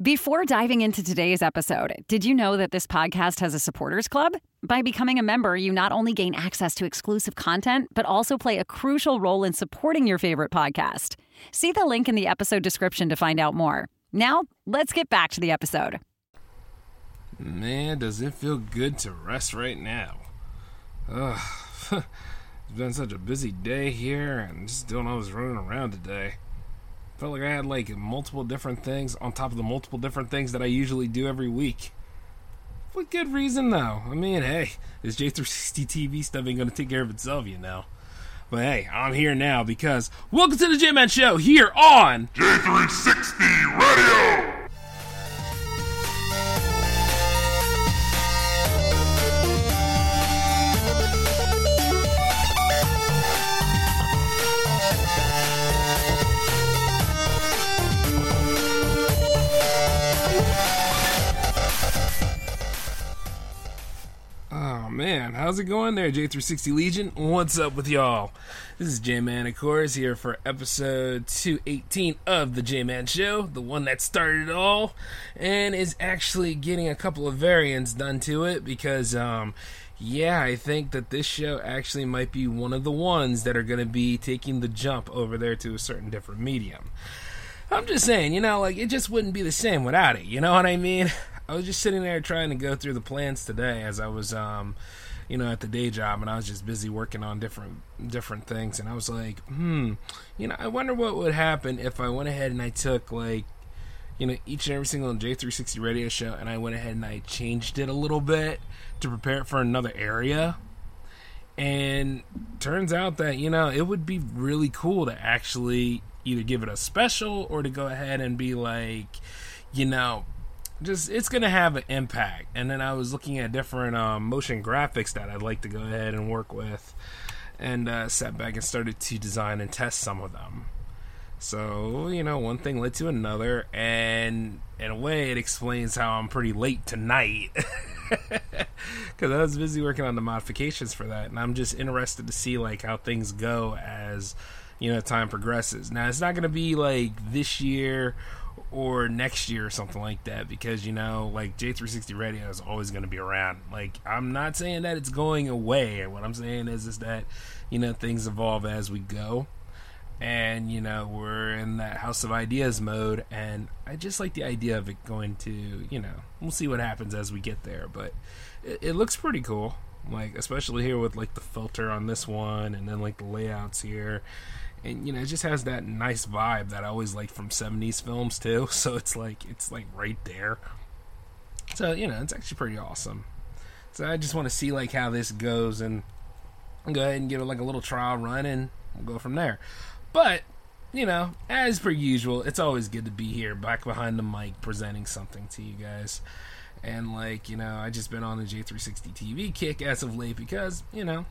Before diving into today's episode, did you know that this podcast has a supporters club? By becoming a member, you not only gain access to exclusive content, but also play a crucial role in supporting your favorite podcast. See the link in the episode description to find out more. Now, let's get back to the episode. Man, does it feel good to rest right now? Ugh, it's been such a busy day here and just all this running around today. Felt like I had like multiple different things on top of the multiple different things that I usually do every week. For good reason, though. I mean, hey, this J360 TV stuff ain't gonna take care of itself, you know. But hey, I'm here now because welcome to the J Man Show here on J360 Radio! Oh man, how's it going there, J360 Legion? What's up with y'all? This is J Man, of course, here for episode 218 of The J Man Show, the one that started it all, and is actually getting a couple of variants done to it because, um, yeah, I think that this show actually might be one of the ones that are going to be taking the jump over there to a certain different medium. I'm just saying, you know, like it just wouldn't be the same without it. You know what I mean? I was just sitting there trying to go through the plans today as I was, um, you know, at the day job, and I was just busy working on different different things, and I was like, hmm, you know, I wonder what would happen if I went ahead and I took like, you know, each and every single J360 radio show, and I went ahead and I changed it a little bit to prepare it for another area. And turns out that, you know, it would be really cool to actually either give it a special or to go ahead and be like, you know, just it's gonna have an impact. And then I was looking at different um, motion graphics that I'd like to go ahead and work with, and uh, sat back and started to design and test some of them. So you know, one thing led to another, and in a way, it explains how I'm pretty late tonight. Because I was busy working on the modifications for that, and I'm just interested to see like how things go as you know time progresses. Now it's not going to be like this year or next year or something like that because you know like J360 radio is always going to be around. Like I'm not saying that it's going away. What I'm saying is is that you know things evolve as we go. And you know we're in that house of ideas mode, and I just like the idea of it going to you know we'll see what happens as we get there, but it, it looks pretty cool. Like especially here with like the filter on this one, and then like the layouts here, and you know it just has that nice vibe that I always like from 70s films too. So it's like it's like right there. So you know it's actually pretty awesome. So I just want to see like how this goes and go ahead and give it like a little trial run and we'll go from there. But you know as per usual it's always good to be here back behind the mic presenting something to you guys. And like you know I just been on the J360 TV kick as of late because you know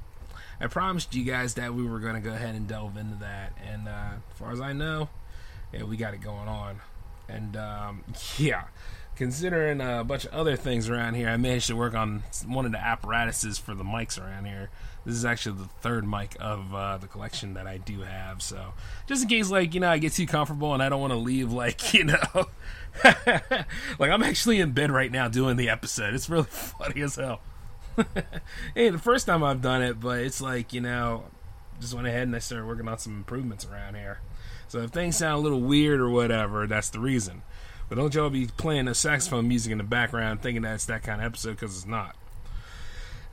I promised you guys that we were going to go ahead and delve into that, and uh, as far as I know, yeah, we got it going on. And um, yeah, considering a bunch of other things around here, I managed to work on one of the apparatuses for the mics around here. This is actually the third mic of uh, the collection that I do have. So just in case, like you know, I get too comfortable and I don't want to leave, like you know, like I'm actually in bed right now doing the episode. It's really funny as hell. hey, the first time I've done it, but it's like, you know, just went ahead and I started working on some improvements around here. So if things sound a little weird or whatever, that's the reason. But don't y'all be playing the saxophone music in the background thinking that it's that kind of episode because it's not.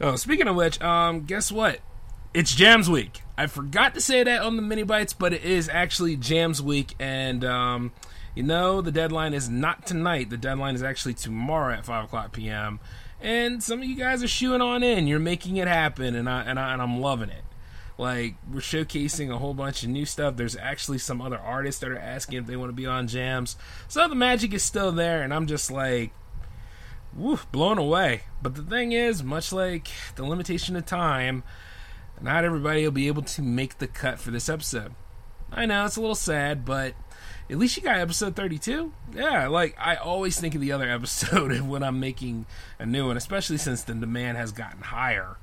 Oh, speaking of which, um, guess what? It's Jams Week. I forgot to say that on the mini bites, but it is actually Jams Week, and um, you know the deadline is not tonight. The deadline is actually tomorrow at five o'clock p.m and some of you guys are shooing on in. You're making it happen, and I and I and I'm loving it. Like we're showcasing a whole bunch of new stuff. There's actually some other artists that are asking if they want to be on jams. So the magic is still there, and I'm just like, woo, blown away. But the thing is, much like the limitation of time, not everybody will be able to make the cut for this episode. I know it's a little sad, but at least you got episode 32. Yeah, like I always think of the other episode when I'm making a new one, especially since the demand has gotten higher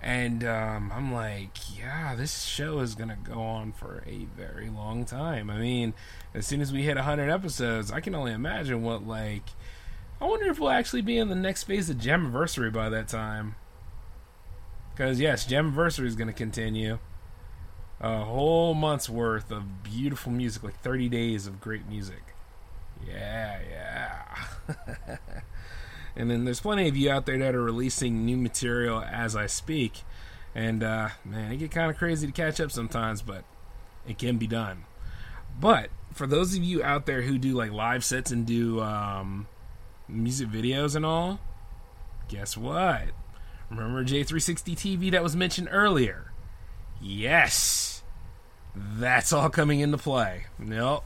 And um, I'm like, yeah, this show is gonna go on for a very long time. I mean, as soon as we hit 100 episodes, I can only imagine what like. I wonder if we'll actually be in the next phase of Jamiversary by that time. Because yes, Jamiversary is gonna continue. A whole month's worth of beautiful music, like 30 days of great music. Yeah, yeah. And then there's plenty of you out there that are releasing new material as I speak. And uh, man, it get kind of crazy to catch up sometimes, but it can be done. But for those of you out there who do like live sets and do um, music videos and all, guess what? Remember J360 TV that was mentioned earlier? Yes, that's all coming into play. Nope,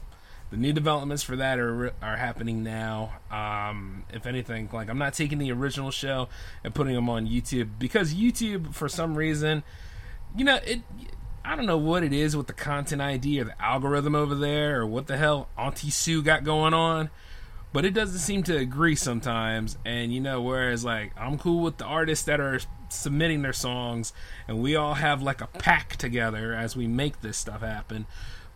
the new developments for that are are happening now. Um, if anything, like I'm not taking the original show and putting them on YouTube because YouTube, for some reason, you know, it. I don't know what it is with the content ID or the algorithm over there or what the hell Auntie Sue got going on, but it doesn't seem to agree sometimes. And you know, whereas like I'm cool with the artists that are submitting their songs, and we all have like a pack together as we make this stuff happen.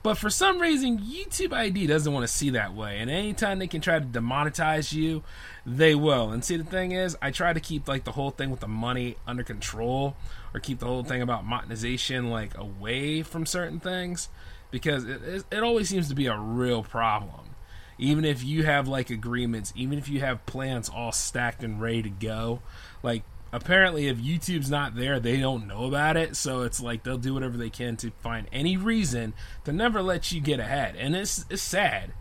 But for some reason, YouTube ID doesn't want to see that way. And anytime they can try to demonetize you, they will. And see, the thing is, I try to keep like the whole thing with the money under control, or keep the whole thing about monetization like away from certain things, because it, it, always seems to be a real problem. Even if you have like agreements, even if you have plans all stacked and ready to go, like apparently if YouTube's not there, they don't know about it. So it's like they'll do whatever they can to find any reason to never let you get ahead. And it's it's sad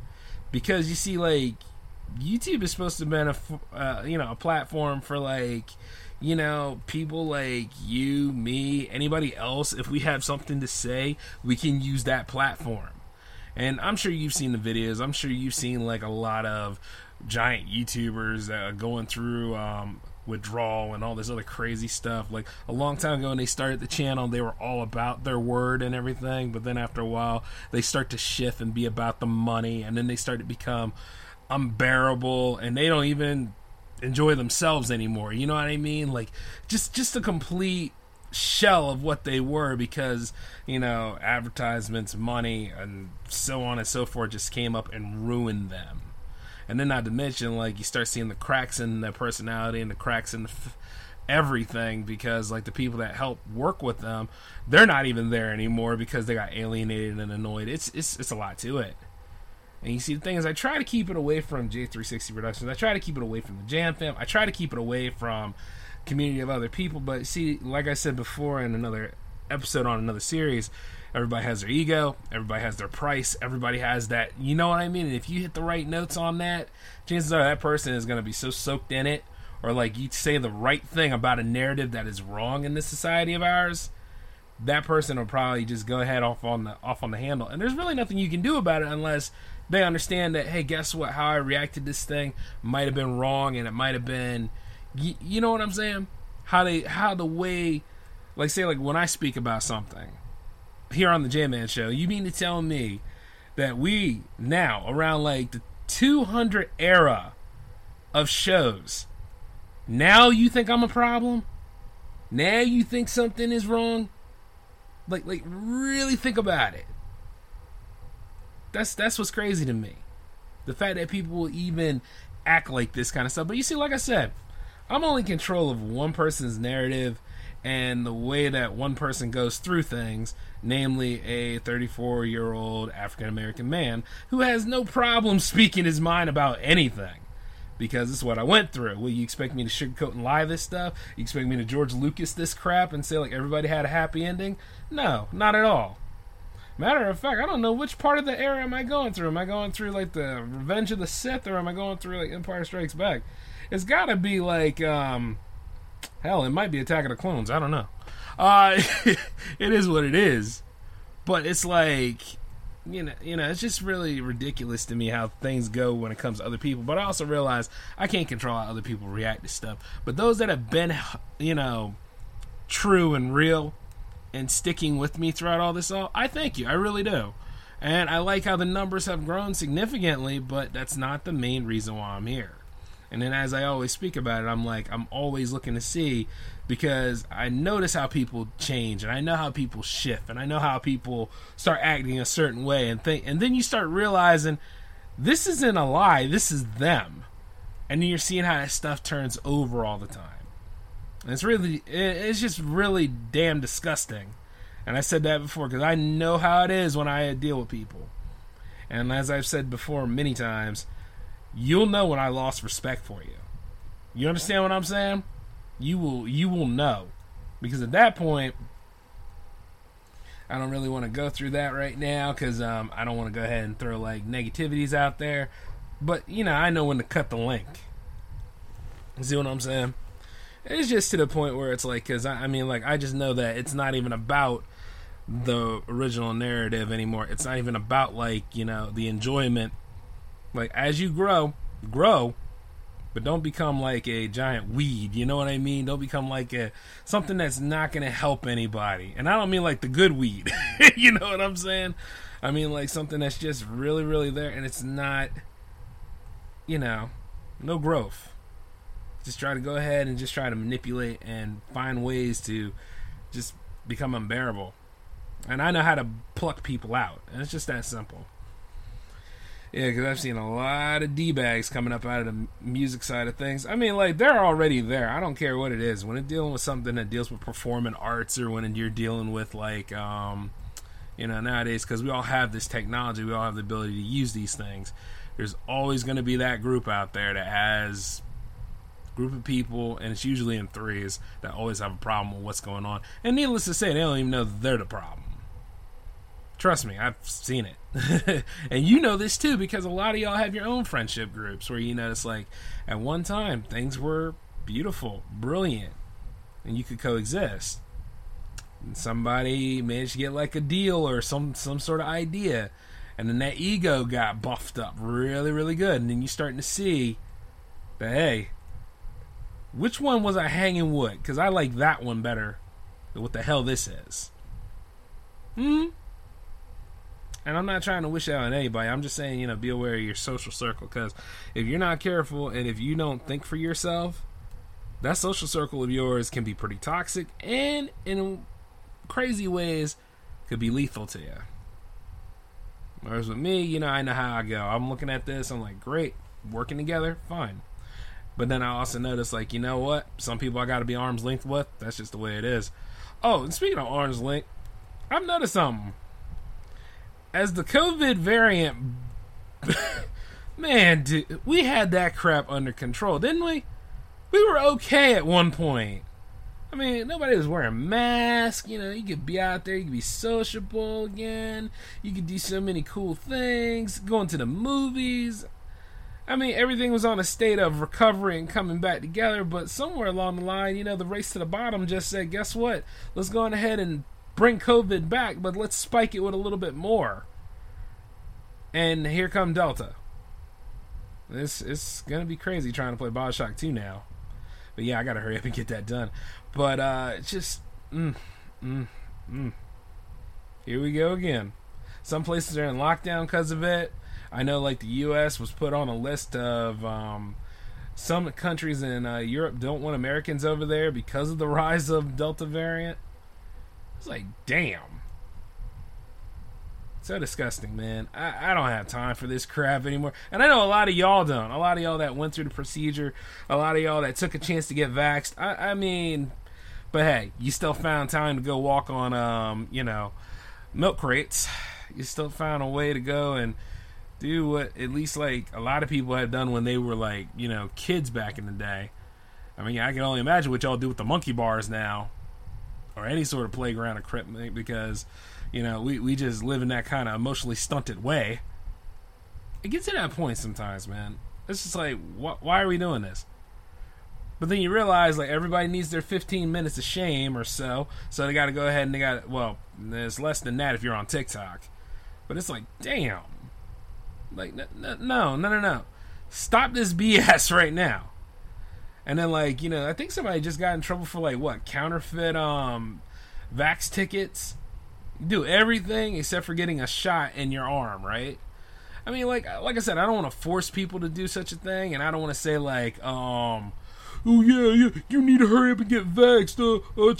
because you see like YouTube is supposed to be a uh, you know a platform for like you know people like you, me, anybody else. If we have something to say, we can use that platform. And I'm sure you've seen the videos. I'm sure you've seen like a lot of giant YouTubers uh, going through um, withdrawal and all this other crazy stuff. Like a long time ago when they started the channel, they were all about their word and everything, but then after a while, they start to shift and be about the money, and then they start to become unbearable, and they don't even enjoy themselves anymore. You know what I mean? Like just just a complete shell of what they were because you know advertisements money and so on and so forth just came up and ruined them and then not to mention like you start seeing the cracks in their personality and the cracks in the f- everything because like the people that help work with them they're not even there anymore because they got alienated and annoyed. It's it's it's a lot to it. And you see the thing is i try to keep it away from j360 productions. I try to keep it away from the jam fam. I try to keep it away from community of other people. But see like i said before in another episode on another series Everybody has their ego. Everybody has their price. Everybody has that. You know what I mean? And if you hit the right notes on that, chances are that person is going to be so soaked in it, or like you say the right thing about a narrative that is wrong in this society of ours. That person will probably just go ahead off on the off on the handle, and there's really nothing you can do about it unless they understand that. Hey, guess what? How I reacted this thing might have been wrong, and it might have been, you, you know what I'm saying? How they how the way, like say like when I speak about something, here on the J Man Show, you mean to tell me that we now around like the 200 era of shows, now you think I'm a problem? Now you think something is wrong? Like, like really think about it. That's that's what's crazy to me. The fact that people will even act like this kind of stuff. But you see, like I said, I'm only in control of one person's narrative and the way that one person goes through things, namely a 34 year old African American man who has no problem speaking his mind about anything. Because this is what I went through. Will you expect me to sugarcoat and lie this stuff? You expect me to George Lucas this crap and say like everybody had a happy ending? No, not at all. Matter of fact, I don't know which part of the era am I going through. Am I going through like the Revenge of the Sith or am I going through like Empire Strikes Back? It's gotta be like um Hell, it might be Attack of the Clones. I don't know. Uh, it is what it is. But it's like, you know, you know, it's just really ridiculous to me how things go when it comes to other people. But I also realize I can't control how other people react to stuff. But those that have been, you know, true and real and sticking with me throughout all this, all I thank you. I really do. And I like how the numbers have grown significantly, but that's not the main reason why I'm here. And then as I always speak about it, I'm like, I'm always looking to see because I notice how people change and I know how people shift and I know how people start acting a certain way and think and then you start realizing this isn't a lie, this is them. And then you're seeing how that stuff turns over all the time. And it's really it's just really damn disgusting. And I said that before because I know how it is when I deal with people. And as I've said before many times, you'll know when I lost respect for you. You understand what I'm saying? You will you will know. Because at that point I don't really want to go through that right now because um, I don't want to go ahead and throw like negativities out there. But you know, I know when to cut the link. See what I'm saying? It's just to the point where it's like, because I, I mean, like, I just know that it's not even about the original narrative anymore. It's not even about like you know the enjoyment. Like as you grow, grow, but don't become like a giant weed. You know what I mean? Don't become like a something that's not going to help anybody. And I don't mean like the good weed. you know what I'm saying? I mean like something that's just really, really there, and it's not. You know, no growth. Just try to go ahead and just try to manipulate and find ways to just become unbearable and I know how to pluck people out, and it's just that simple. Yeah, because I've seen a lot of d bags coming up out of the music side of things. I mean, like they're already there. I don't care what it is. When it's dealing with something that deals with performing arts, or when you're dealing with like, um, you know, nowadays because we all have this technology, we all have the ability to use these things. There's always going to be that group out there that has group of people, and it's usually in threes that always have a problem with what's going on. And needless to say, they don't even know they're the problem. Trust me, I've seen it. and you know this too because a lot of y'all have your own friendship groups where you notice like at one time things were beautiful, brilliant, and you could coexist. And somebody managed to get like a deal or some some sort of idea, and then that ego got buffed up really, really good, and then you're starting to see that hey, which one was I hanging with? Because I like that one better than what the hell this is. Hmm and I'm not trying to wish out on anybody. I'm just saying, you know, be aware of your social circle because if you're not careful and if you don't think for yourself, that social circle of yours can be pretty toxic and in crazy ways could be lethal to you. Whereas with me, you know, I know how I go. I'm looking at this, I'm like, great, working together, fine. But then I also notice, like, you know what? Some people I got to be arm's length with. That's just the way it is. Oh, and speaking of arm's length, I've noticed something as the COVID variant, man, dude, we had that crap under control, didn't we? We were okay at one point. I mean, nobody was wearing masks. You know, you could be out there, you could be sociable again. You could do so many cool things, going to the movies. I mean, everything was on a state of recovery and coming back together, but somewhere along the line, you know, the race to the bottom just said, guess what? Let's go ahead and bring COVID back, but let's spike it with a little bit more. And here come Delta. This it's gonna be crazy trying to play Bioshock 2 now. But yeah, I gotta hurry up and get that done. But uh just mm, mm, mm. Here we go again. Some places are in lockdown because of it. I know like the US was put on a list of um some countries in uh, Europe don't want Americans over there because of the rise of Delta variant. It's like, damn. So disgusting, man. I, I don't have time for this crap anymore. And I know a lot of y'all don't. A lot of y'all that went through the procedure, a lot of y'all that took a chance to get vaxxed. I, I mean, but hey, you still found time to go walk on, um, you know, milk crates. You still found a way to go and do what at least like a lot of people have done when they were like, you know, kids back in the day. I mean, I can only imagine what y'all do with the monkey bars now or any sort of playground equipment because you know we, we just live in that kind of emotionally stunted way. It gets to that point sometimes man. It's just like wh- why are we doing this? But then you realize like everybody needs their 15 minutes of shame or so so they got to go ahead and they got well there's less than that if you're on tiktok. But it's like damn. Like no no no no. Stop this bs right now and then like, you know, I think somebody just got in trouble for like what, counterfeit um vax tickets. You do everything except for getting a shot in your arm, right? I mean, like like I said, I don't want to force people to do such a thing, and I don't want to say like, um, oh yeah, yeah, you need to hurry up and get vexed. Uh, uh,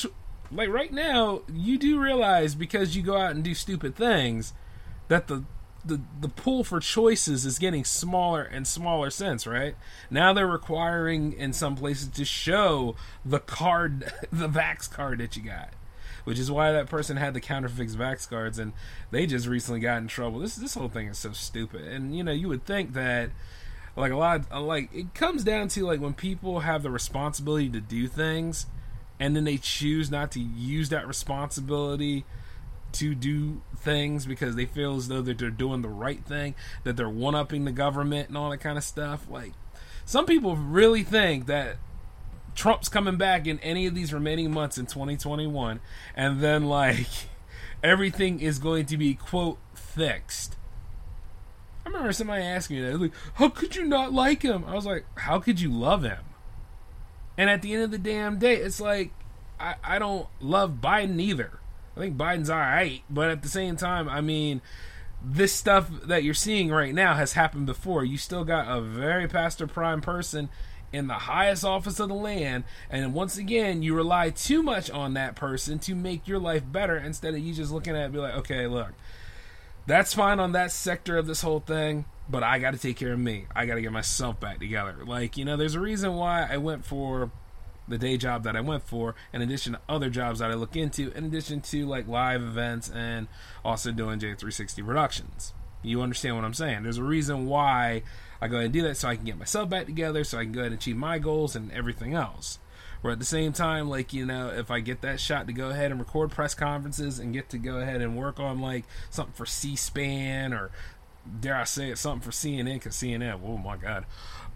like right now, you do realize because you go out and do stupid things that the the the pool for choices is getting smaller and smaller since right? Now they're requiring in some places to show the card the vax card that you got which is why that person had the counterfeit vax cards and they just recently got in trouble. This this whole thing is so stupid. And you know you would think that like a lot of, like it comes down to like when people have the responsibility to do things and then they choose not to use that responsibility to do things because they feel as though that they're doing the right thing, that they're one upping the government and all that kind of stuff. Like some people really think that Trump's coming back in any of these remaining months in 2021 and then like everything is going to be quote fixed. I remember somebody asking me that, like, how could you not like him? I was like, how could you love him? And at the end of the damn day, it's like, I, I don't love Biden either. I think Biden's all right, but at the same time, I mean, this stuff that you're seeing right now has happened before. You still got a very pastor prime person in the highest office of the land, and once again, you rely too much on that person to make your life better instead of you just looking at it be like, okay, look, that's fine on that sector of this whole thing, but I got to take care of me. I got to get myself back together. Like, you know, there's a reason why I went for the day job that I went for, in addition to other jobs that I look into, in addition to like live events and also doing J360 productions. You understand what I'm saying? There's a reason why I go ahead and do that so I can get myself back together, so I can go ahead and achieve my goals and everything else. Where at the same time, like, you know, if I get that shot to go ahead and record press conferences and get to go ahead and work on like something for C SPAN or dare I say it, something for CNN, because CNN, oh my God.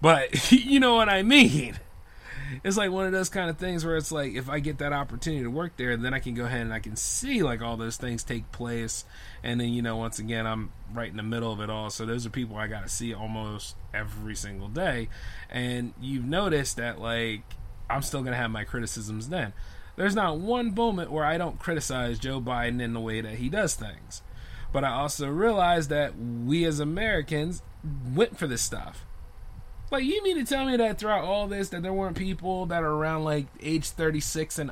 But you know what I mean it's like one of those kind of things where it's like if I get that opportunity to work there, then I can go ahead and I can see like all those things take place, and then you know once again I'm right in the middle of it all. So those are people I got to see almost every single day, and you've noticed that like I'm still gonna have my criticisms then. There's not one moment where I don't criticize Joe Biden in the way that he does things. But I also realize that we as Americans went for this stuff like, you mean to tell me that throughout all this, that there weren't people that are around like age 36 and,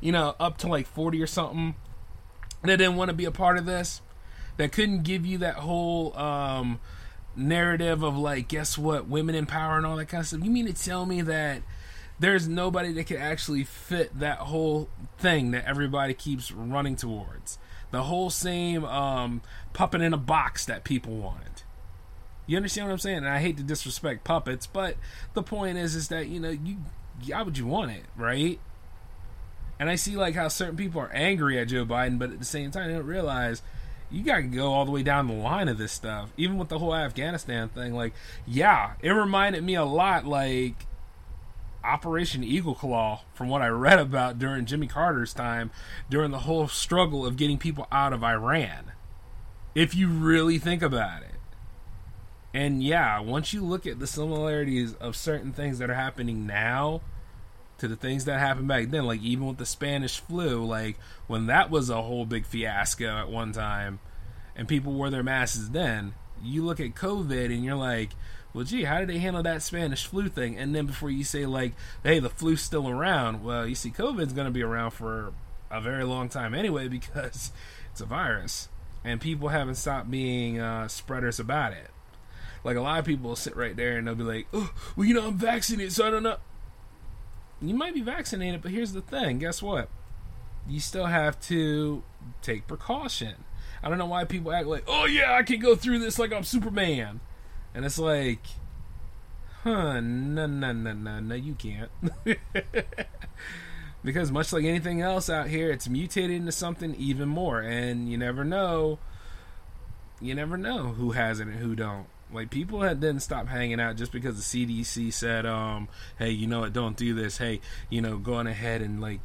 you know, up to like 40 or something that didn't want to be a part of this? That couldn't give you that whole um, narrative of like, guess what, women in power and all that kind of stuff? You mean to tell me that there's nobody that could actually fit that whole thing that everybody keeps running towards? The whole same um, puppet in a box that people wanted. You understand what I'm saying? And I hate to disrespect puppets, but the point is, is that you know you, how would you want it, right? And I see like how certain people are angry at Joe Biden, but at the same time, they don't realize you got to go all the way down the line of this stuff. Even with the whole Afghanistan thing, like, yeah, it reminded me a lot like Operation Eagle Claw from what I read about during Jimmy Carter's time, during the whole struggle of getting people out of Iran. If you really think about it. And yeah, once you look at the similarities of certain things that are happening now to the things that happened back then, like even with the Spanish flu, like when that was a whole big fiasco at one time and people wore their masks then, you look at COVID and you're like, well, gee, how did they handle that Spanish flu thing? And then before you say, like, hey, the flu's still around, well, you see, COVID's going to be around for a very long time anyway because it's a virus. And people haven't stopped being uh, spreaders about it. Like a lot of people will sit right there and they'll be like, "Oh, well, you know, I'm vaccinated, so I don't know." You might be vaccinated, but here's the thing: guess what? You still have to take precaution. I don't know why people act like, "Oh yeah, I can go through this like I'm Superman," and it's like, huh? No, no, no, no, no, you can't. because much like anything else out here, it's mutated into something even more, and you never know. You never know who has it and who don't. Like people had didn't stop hanging out just because the CDC said, um, "Hey, you know what? Don't do this. Hey, you know, going ahead and like."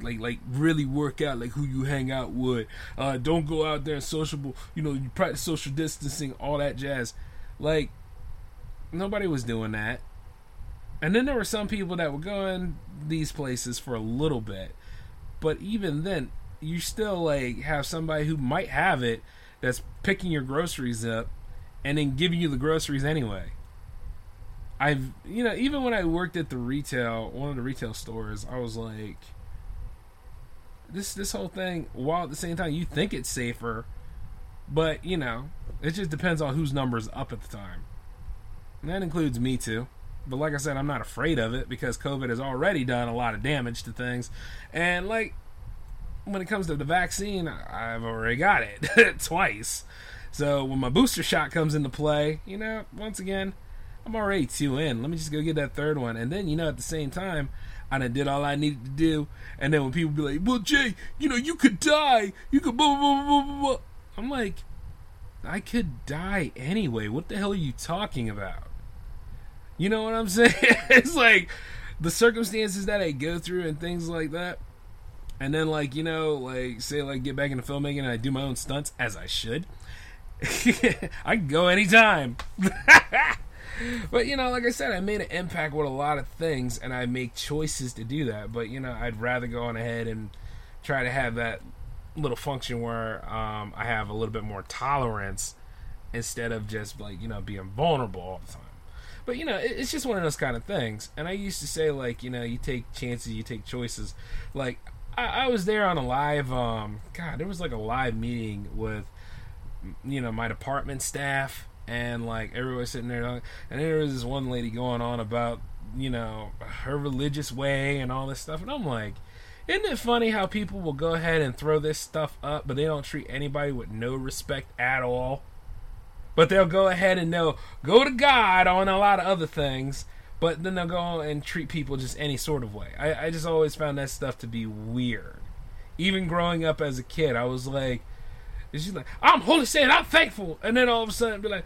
Like, like, really work out like who you hang out with. Uh, don't go out there and sociable. You know, you practice social distancing, all that jazz. Like, nobody was doing that. And then there were some people that were going these places for a little bit, but even then, you still like have somebody who might have it that's picking your groceries up and then giving you the groceries anyway. I've you know even when I worked at the retail one of the retail stores, I was like, this this whole thing. While at the same time you think it's safer, but you know it just depends on whose numbers up at the time. And that includes me too. But like I said, I'm not afraid of it because COVID has already done a lot of damage to things. And like when it comes to the vaccine, I've already got it twice. So when my booster shot comes into play, you know, once again, I'm already two in. Let me just go get that third one. And then, you know, at the same time, I done did all I needed to do. And then when people be like, well, Jay, you know, you could die. You could blah, blah, blah, blah, blah. I'm like, I could die anyway. What the hell are you talking about? You know what I'm saying? it's like the circumstances that I go through and things like that. And then, like, you know, like, say, like, get back into filmmaking and I do my own stunts, as I should. I can go anytime. but, you know, like I said, I made an impact with a lot of things and I make choices to do that. But, you know, I'd rather go on ahead and try to have that little function where um, I have a little bit more tolerance instead of just, like, you know, being vulnerable all the time. But you know, it's just one of those kind of things. And I used to say like, you know, you take chances, you take choices. Like I, I was there on a live. Um, God, there was like a live meeting with, you know, my department staff and like everybody sitting there, and there was this one lady going on about you know her religious way and all this stuff, and I'm like. Isn't it funny how people will go ahead and throw this stuff up, but they don't treat anybody with no respect at all? But they'll go ahead and they'll go to God on a lot of other things, but then they'll go and treat people just any sort of way. I, I just always found that stuff to be weird. Even growing up as a kid, I was like, she's like, I'm holy saint, I'm thankful. And then all of a sudden be like,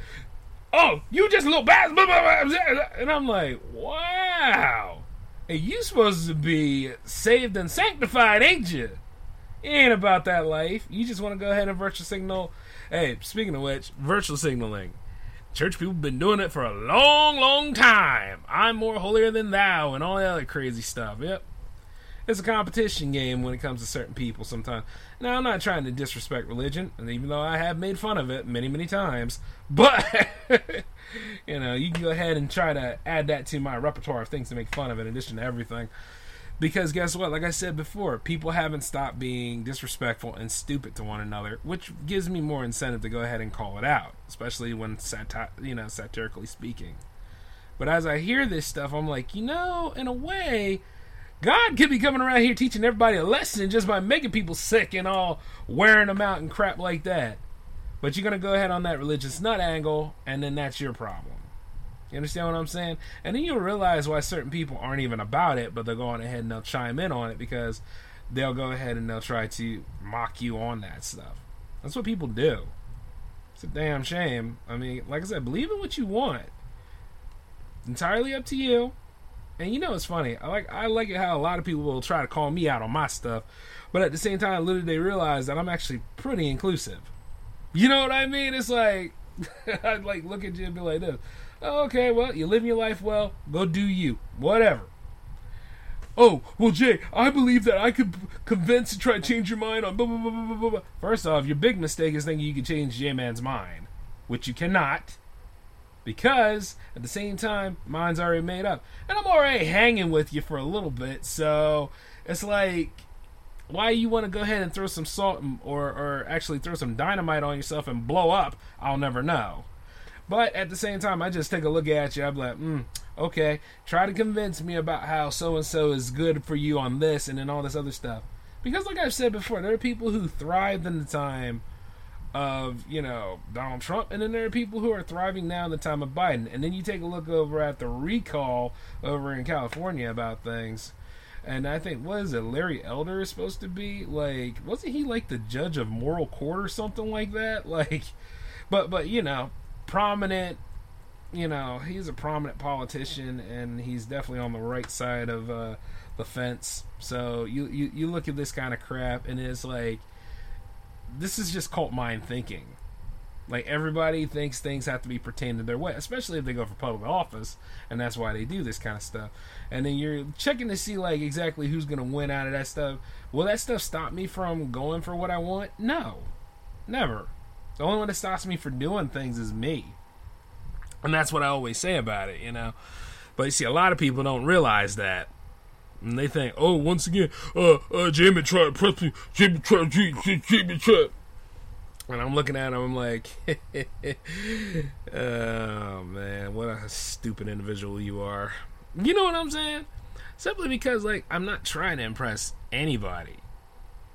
oh, you just a little bad. And I'm like, wow. Hey, you supposed to be saved and sanctified, ain't you? It ain't about that life. You just want to go ahead and virtual signal Hey, speaking of which, virtual signaling. Church people been doing it for a long, long time. I'm more holier than thou and all that other crazy stuff. Yep. It's a competition game when it comes to certain people sometimes. Now, I'm not trying to disrespect religion, and even though I have made fun of it many, many times, but, you know, you can go ahead and try to add that to my repertoire of things to make fun of in addition to everything. Because guess what? Like I said before, people haven't stopped being disrespectful and stupid to one another, which gives me more incentive to go ahead and call it out, especially when sati- you know satirically speaking. But as I hear this stuff, I'm like, you know, in a way, God could be coming around here teaching everybody a lesson just by making people sick and all wearing them out and crap like that. But you're gonna go ahead on that religious nut angle, and then that's your problem. You understand what I'm saying? And then you'll realize why certain people aren't even about it, but they'll go on ahead and they'll chime in on it because they'll go ahead and they'll try to mock you on that stuff. That's what people do. It's a damn shame. I mean, like I said, believe in what you want. entirely up to you. And you know it's funny. I like I like it how a lot of people will try to call me out on my stuff, but at the same time, literally they realize that I'm actually pretty inclusive. You know what I mean? It's like I'd like look at you and be like this oh, okay, well, you live your life well, go do you. Whatever. Oh, well, Jay, I believe that I could convince and try to change your mind on blah, blah, blah, blah, blah, blah. First off, your big mistake is thinking you can change J Man's mind, which you cannot. Because, at the same time, mine's already made up. And I'm already hanging with you for a little bit, so it's like, why you want to go ahead and throw some salt or, or actually throw some dynamite on yourself and blow up, I'll never know. But at the same time, I just take a look at you. I'm like, mm, okay, try to convince me about how so and so is good for you on this and then all this other stuff. Because, like I've said before, there are people who thrived in the time of, you know, Donald Trump, and then there are people who are thriving now in the time of Biden. And then you take a look over at the recall over in California about things. And I think, what is it, Larry Elder is supposed to be? Like, wasn't he like the judge of moral court or something like that? Like, but, but, you know, prominent you know he's a prominent politician and he's definitely on the right side of uh, the fence so you, you you look at this kind of crap and it's like this is just cult mind thinking like everybody thinks things have to be pertained to their way especially if they go for public office and that's why they do this kind of stuff and then you're checking to see like exactly who's going to win out of that stuff will that stuff stop me from going for what i want no never the only one that stops me from doing things is me. And that's what I always say about it, you know. But you see, a lot of people don't realize that. And they think, oh, once again, uh, uh, Jamie me, Jamie tried, to, Jamie tried. And I'm looking at him, I'm like, oh man, what a stupid individual you are. You know what I'm saying? Simply because, like, I'm not trying to impress anybody.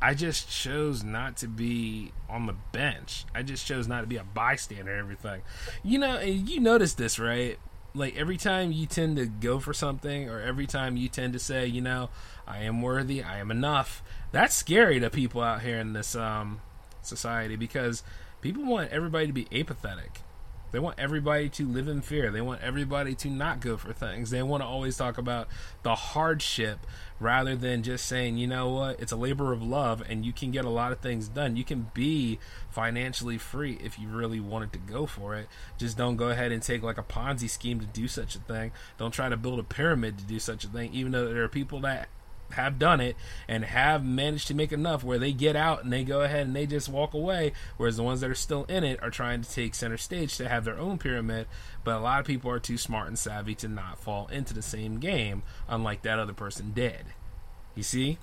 I just chose not to be on the bench. I just chose not to be a bystander everything. You know, and you notice this, right? Like every time you tend to go for something or every time you tend to say, you know, I am worthy, I am enough. That's scary to people out here in this um society because people want everybody to be apathetic. They want everybody to live in fear. They want everybody to not go for things. They want to always talk about the hardship rather than just saying, you know what, it's a labor of love and you can get a lot of things done. You can be financially free if you really wanted to go for it. Just don't go ahead and take like a Ponzi scheme to do such a thing. Don't try to build a pyramid to do such a thing, even though there are people that have done it and have managed to make enough where they get out and they go ahead and they just walk away whereas the ones that are still in it are trying to take center stage to have their own pyramid. But a lot of people are too smart and savvy to not fall into the same game unlike that other person did. You see?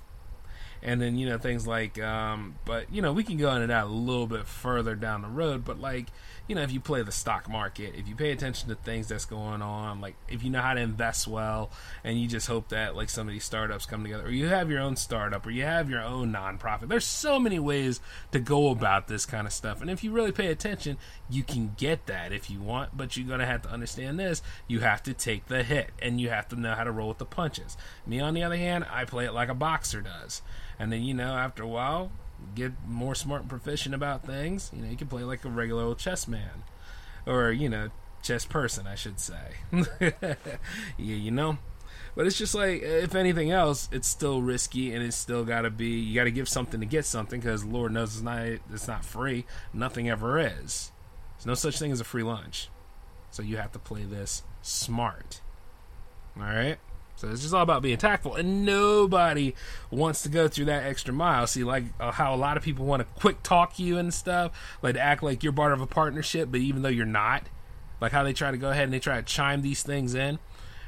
And then you know things like um, but you know we can go into that a little bit further down the road but like you know, if you play the stock market, if you pay attention to things that's going on, like if you know how to invest well, and you just hope that like some of these startups come together, or you have your own startup, or you have your own nonprofit. There's so many ways to go about this kind of stuff, and if you really pay attention, you can get that if you want. But you're gonna have to understand this: you have to take the hit, and you have to know how to roll with the punches. Me, on the other hand, I play it like a boxer does, and then you know, after a while, get more smart and proficient about things, you know, you can play like a regular old chess man. Or, you know, chess person, I should say. yeah, you know? But it's just like, if anything else, it's still risky and it's still got to be, you got to give something to get something because Lord knows it's not, it's not free. Nothing ever is. There's no such thing as a free lunch. So you have to play this smart. All right? So it's just all about being tactful, and nobody wants to go through that extra mile. See, like uh, how a lot of people want to quick talk you and stuff, like to act like you're part of a partnership, but even though you're not, like how they try to go ahead and they try to chime these things in.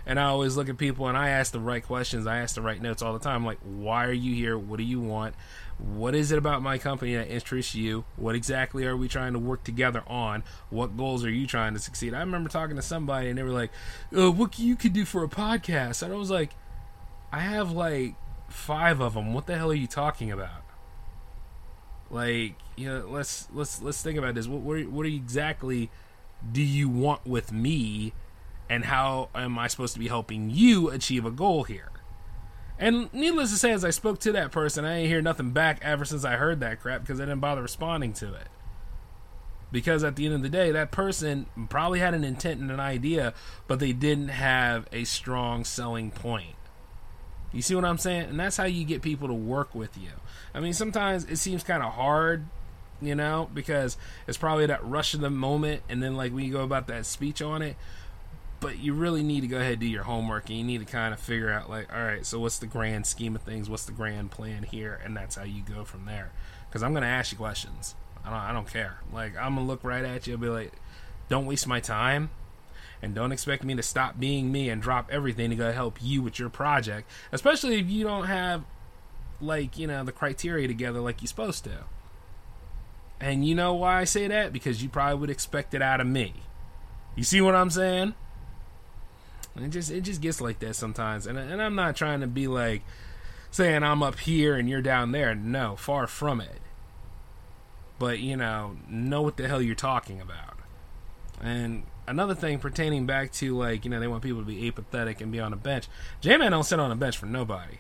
And I always look at people and I ask the right questions. I ask the right notes all the time. Like, why are you here? What do you want? What is it about my company that interests you? What exactly are we trying to work together on? What goals are you trying to succeed? I remember talking to somebody and they were like, oh, "What you could do for a podcast?" And I was like, "I have like five of them. What the hell are you talking about?" Like, you know, let's let's let's think about this. What what, what exactly do you want with me, and how am I supposed to be helping you achieve a goal here? And needless to say, as I spoke to that person, I ain't hear nothing back ever since I heard that crap because I didn't bother responding to it. Because at the end of the day, that person probably had an intent and an idea, but they didn't have a strong selling point. You see what I'm saying? And that's how you get people to work with you. I mean, sometimes it seems kind of hard, you know, because it's probably that rush of the moment, and then like when you go about that speech on it, but you really need to go ahead and do your homework and you need to kind of figure out like all right so what's the grand scheme of things? What's the grand plan here? And that's how you go from there. Because i'm going to ask you questions. I don't, I don't care. Like i'm going to look right at you and be like don't waste my time and don't expect me to stop being me and drop everything to go help you with your project. Especially if you don't have like you know the criteria together like you're supposed to. And you know why i say that? Because you probably would expect it out of me. You see what i'm saying it just it just gets like that sometimes, and and I'm not trying to be like saying I'm up here and you're down there. No, far from it. But you know, know what the hell you're talking about. And another thing pertaining back to like you know they want people to be apathetic and be on a bench. J Man don't sit on a bench for nobody.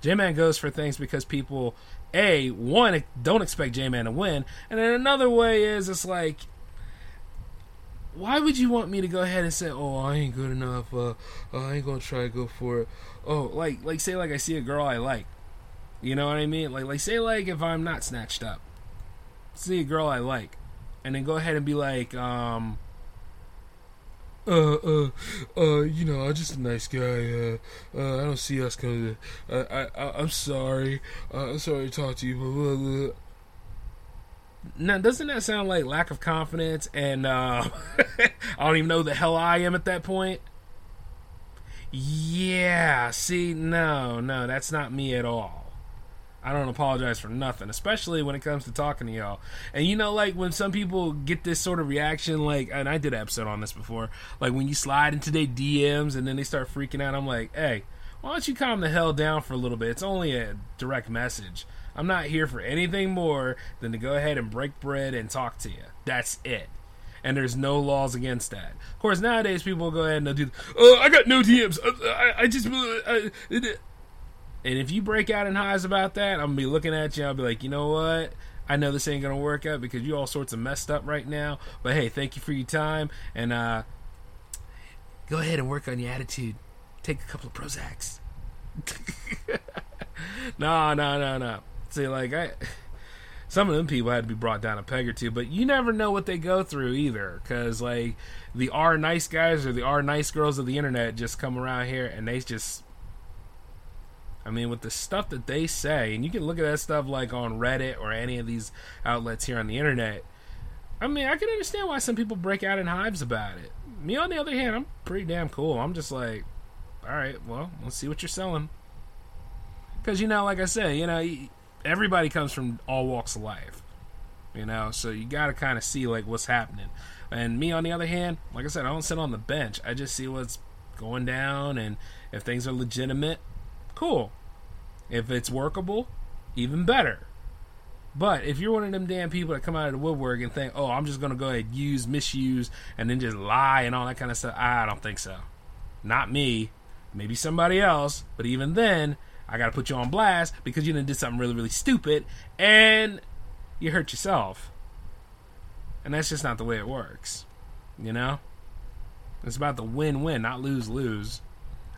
J Man goes for things because people, a one don't expect J Man to win, and then another way is it's like why would you want me to go ahead and say, "Oh, I ain't good enough. Uh, uh, I ain't gonna try to go for it." Oh, like, like say, like I see a girl I like. You know what I mean? Like, like say, like if I'm not snatched up, see a girl I like, and then go ahead and be like, um, uh, uh, uh, you know, I'm just a nice guy. Uh, uh, I don't see us coming. I, I, I'm sorry. Uh, I'm sorry to talk to you. Blah. Now, doesn't that sound like lack of confidence? And uh, I don't even know the hell I am at that point. Yeah, see, no, no, that's not me at all. I don't apologize for nothing, especially when it comes to talking to y'all. And you know, like when some people get this sort of reaction, like, and I did an episode on this before, like when you slide into their DMs and then they start freaking out, I'm like, hey, why don't you calm the hell down for a little bit? It's only a direct message. I'm not here for anything more than to go ahead and break bread and talk to you. That's it. And there's no laws against that. Of course, nowadays people go ahead and do, oh, I got no DMs. Uh, I, I just. Uh, and if you break out in highs about that, I'm gonna be looking at you. I'll be like, you know what? I know this ain't gonna work out because you all sorts of messed up right now. But hey, thank you for your time, and uh, go ahead and work on your attitude. Take a couple of Prozacs. no, no, no, no. See, like I, some of them people had to be brought down a peg or two, but you never know what they go through either. Because like the R nice guys or the R nice girls of the internet just come around here and they just I mean, with the stuff that they say, and you can look at that stuff like on Reddit or any of these outlets here on the internet. I mean, I can understand why some people break out in hives about it. Me, on the other hand, I'm pretty damn cool. I'm just like, all right, well, let's see what you're selling. Because, you know, like I said, you know, everybody comes from all walks of life. You know, so you got to kind of see, like, what's happening. And me, on the other hand, like I said, I don't sit on the bench. I just see what's going down, and if things are legitimate, cool. If it's workable, even better. But if you're one of them damn people that come out of the woodwork and think, oh, I'm just going to go ahead use, misuse, and then just lie and all that kind of stuff, I don't think so. Not me. Maybe somebody else. But even then, I got to put you on blast because you done did something really, really stupid and you hurt yourself. And that's just not the way it works. You know? It's about the win win, not lose lose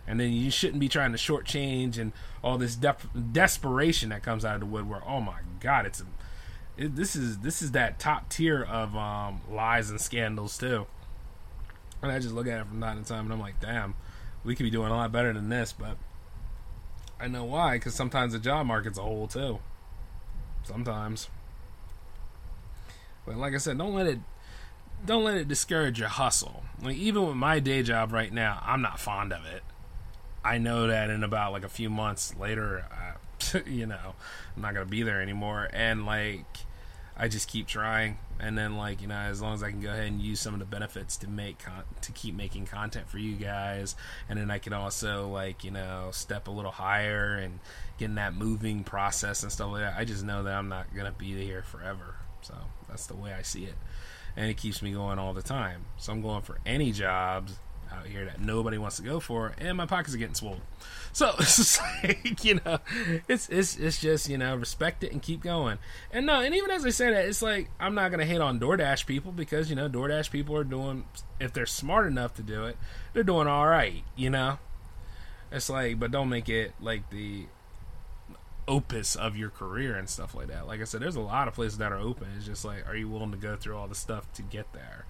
and then you shouldn't be trying to shortchange and all this de- desperation that comes out of the woodwork. Oh my God, it's a, it, this is this is that top tier of um, lies and scandals too. And I just look at it from time to time, and I'm like, damn, we could be doing a lot better than this. But I know why, because sometimes the job market's a hole too. Sometimes. But like I said, don't let it don't let it discourage your hustle. Like even with my day job right now, I'm not fond of it. I know that in about like a few months later, uh, you know, I'm not gonna be there anymore, and like I just keep trying, and then like you know, as long as I can go ahead and use some of the benefits to make con- to keep making content for you guys, and then I can also like you know step a little higher and getting that moving process and stuff like that. I just know that I'm not gonna be here forever, so that's the way I see it, and it keeps me going all the time. So I'm going for any jobs out here that nobody wants to go for, and my pockets are getting swollen. So it's like you know, it's it's it's just you know respect it and keep going. And no, and even as I say that, it's like I'm not gonna hate on DoorDash people because you know DoorDash people are doing if they're smart enough to do it, they're doing all right. You know, it's like but don't make it like the opus of your career and stuff like that. Like I said, there's a lot of places that are open. It's just like, are you willing to go through all the stuff to get there?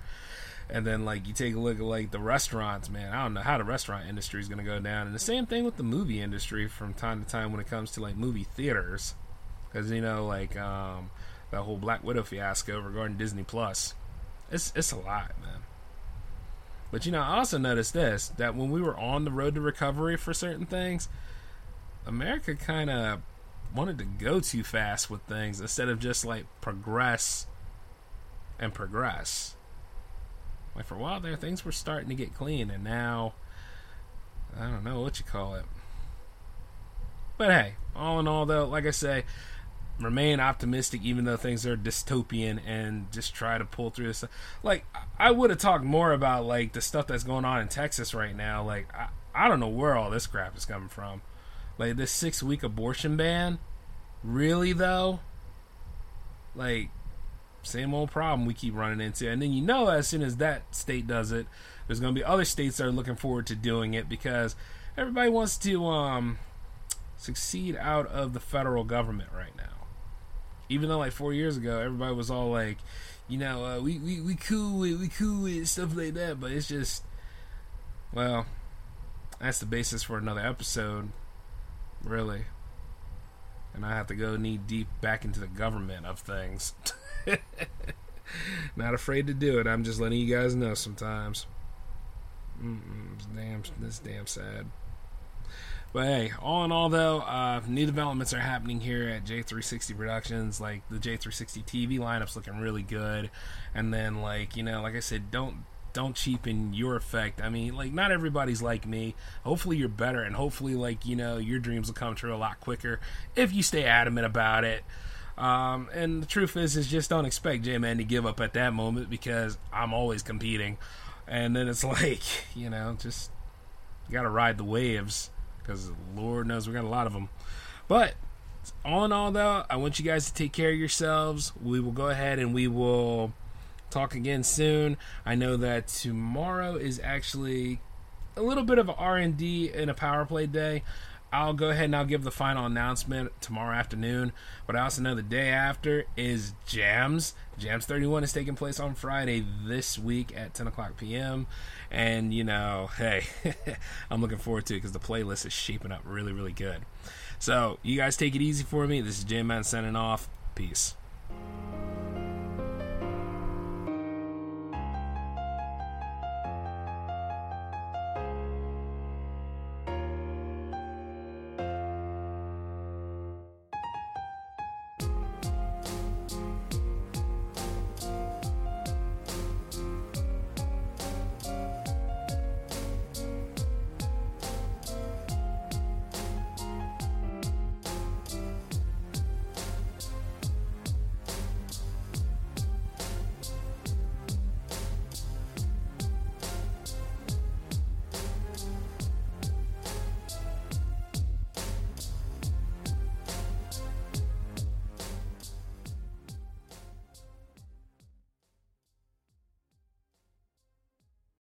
And then like you take a look at like the restaurants, man. I don't know how the restaurant industry is going to go down. And the same thing with the movie industry from time to time when it comes to like movie theaters, because you know like um, that whole Black Widow fiasco regarding Disney Plus. It's it's a lot, man. But you know, I also noticed this that when we were on the road to recovery for certain things, America kind of wanted to go too fast with things instead of just like progress and progress. Like for a while there, things were starting to get clean, and now I don't know what you call it. But hey, all in all, though, like I say, remain optimistic even though things are dystopian, and just try to pull through this. Like I would have talked more about like the stuff that's going on in Texas right now. Like I, I don't know where all this crap is coming from. Like this six week abortion ban. Really though? Like same old problem we keep running into. And then you know, as soon as that state does it, there's going to be other states that are looking forward to doing it because everybody wants to um, succeed out of the federal government right now. Even though, like four years ago, everybody was all like, you know, uh, we, we we cool with we cool with stuff like that, but it's just, well, that's the basis for another episode, really. And I have to go knee deep back into the government of things. Not afraid to do it. I'm just letting you guys know sometimes. It's damn, this damn sad. But hey, all in all, though, uh, new developments are happening here at J360 Productions. Like the J360 TV lineup's looking really good, and then like you know, like I said, don't don't cheapen your effect. I mean, like not everybody's like me. Hopefully, you're better, and hopefully, like you know, your dreams will come true a lot quicker if you stay adamant about it. Um, and the truth is, is just don't expect J Man to give up at that moment because I'm always competing. And then it's like, you know, just got to ride the waves because Lord knows we got a lot of them. But all in all, though, I want you guys to take care of yourselves. We will go ahead and we will talk again soon. I know that tomorrow is actually a little bit of R&D and a power play day. I'll go ahead and I'll give the final announcement tomorrow afternoon. But I also know the day after is Jams. Jams 31 is taking place on Friday this week at 10 o'clock p.m. And, you know, hey, I'm looking forward to it because the playlist is shaping up really, really good. So, you guys take it easy for me. This is J Man signing off. Peace.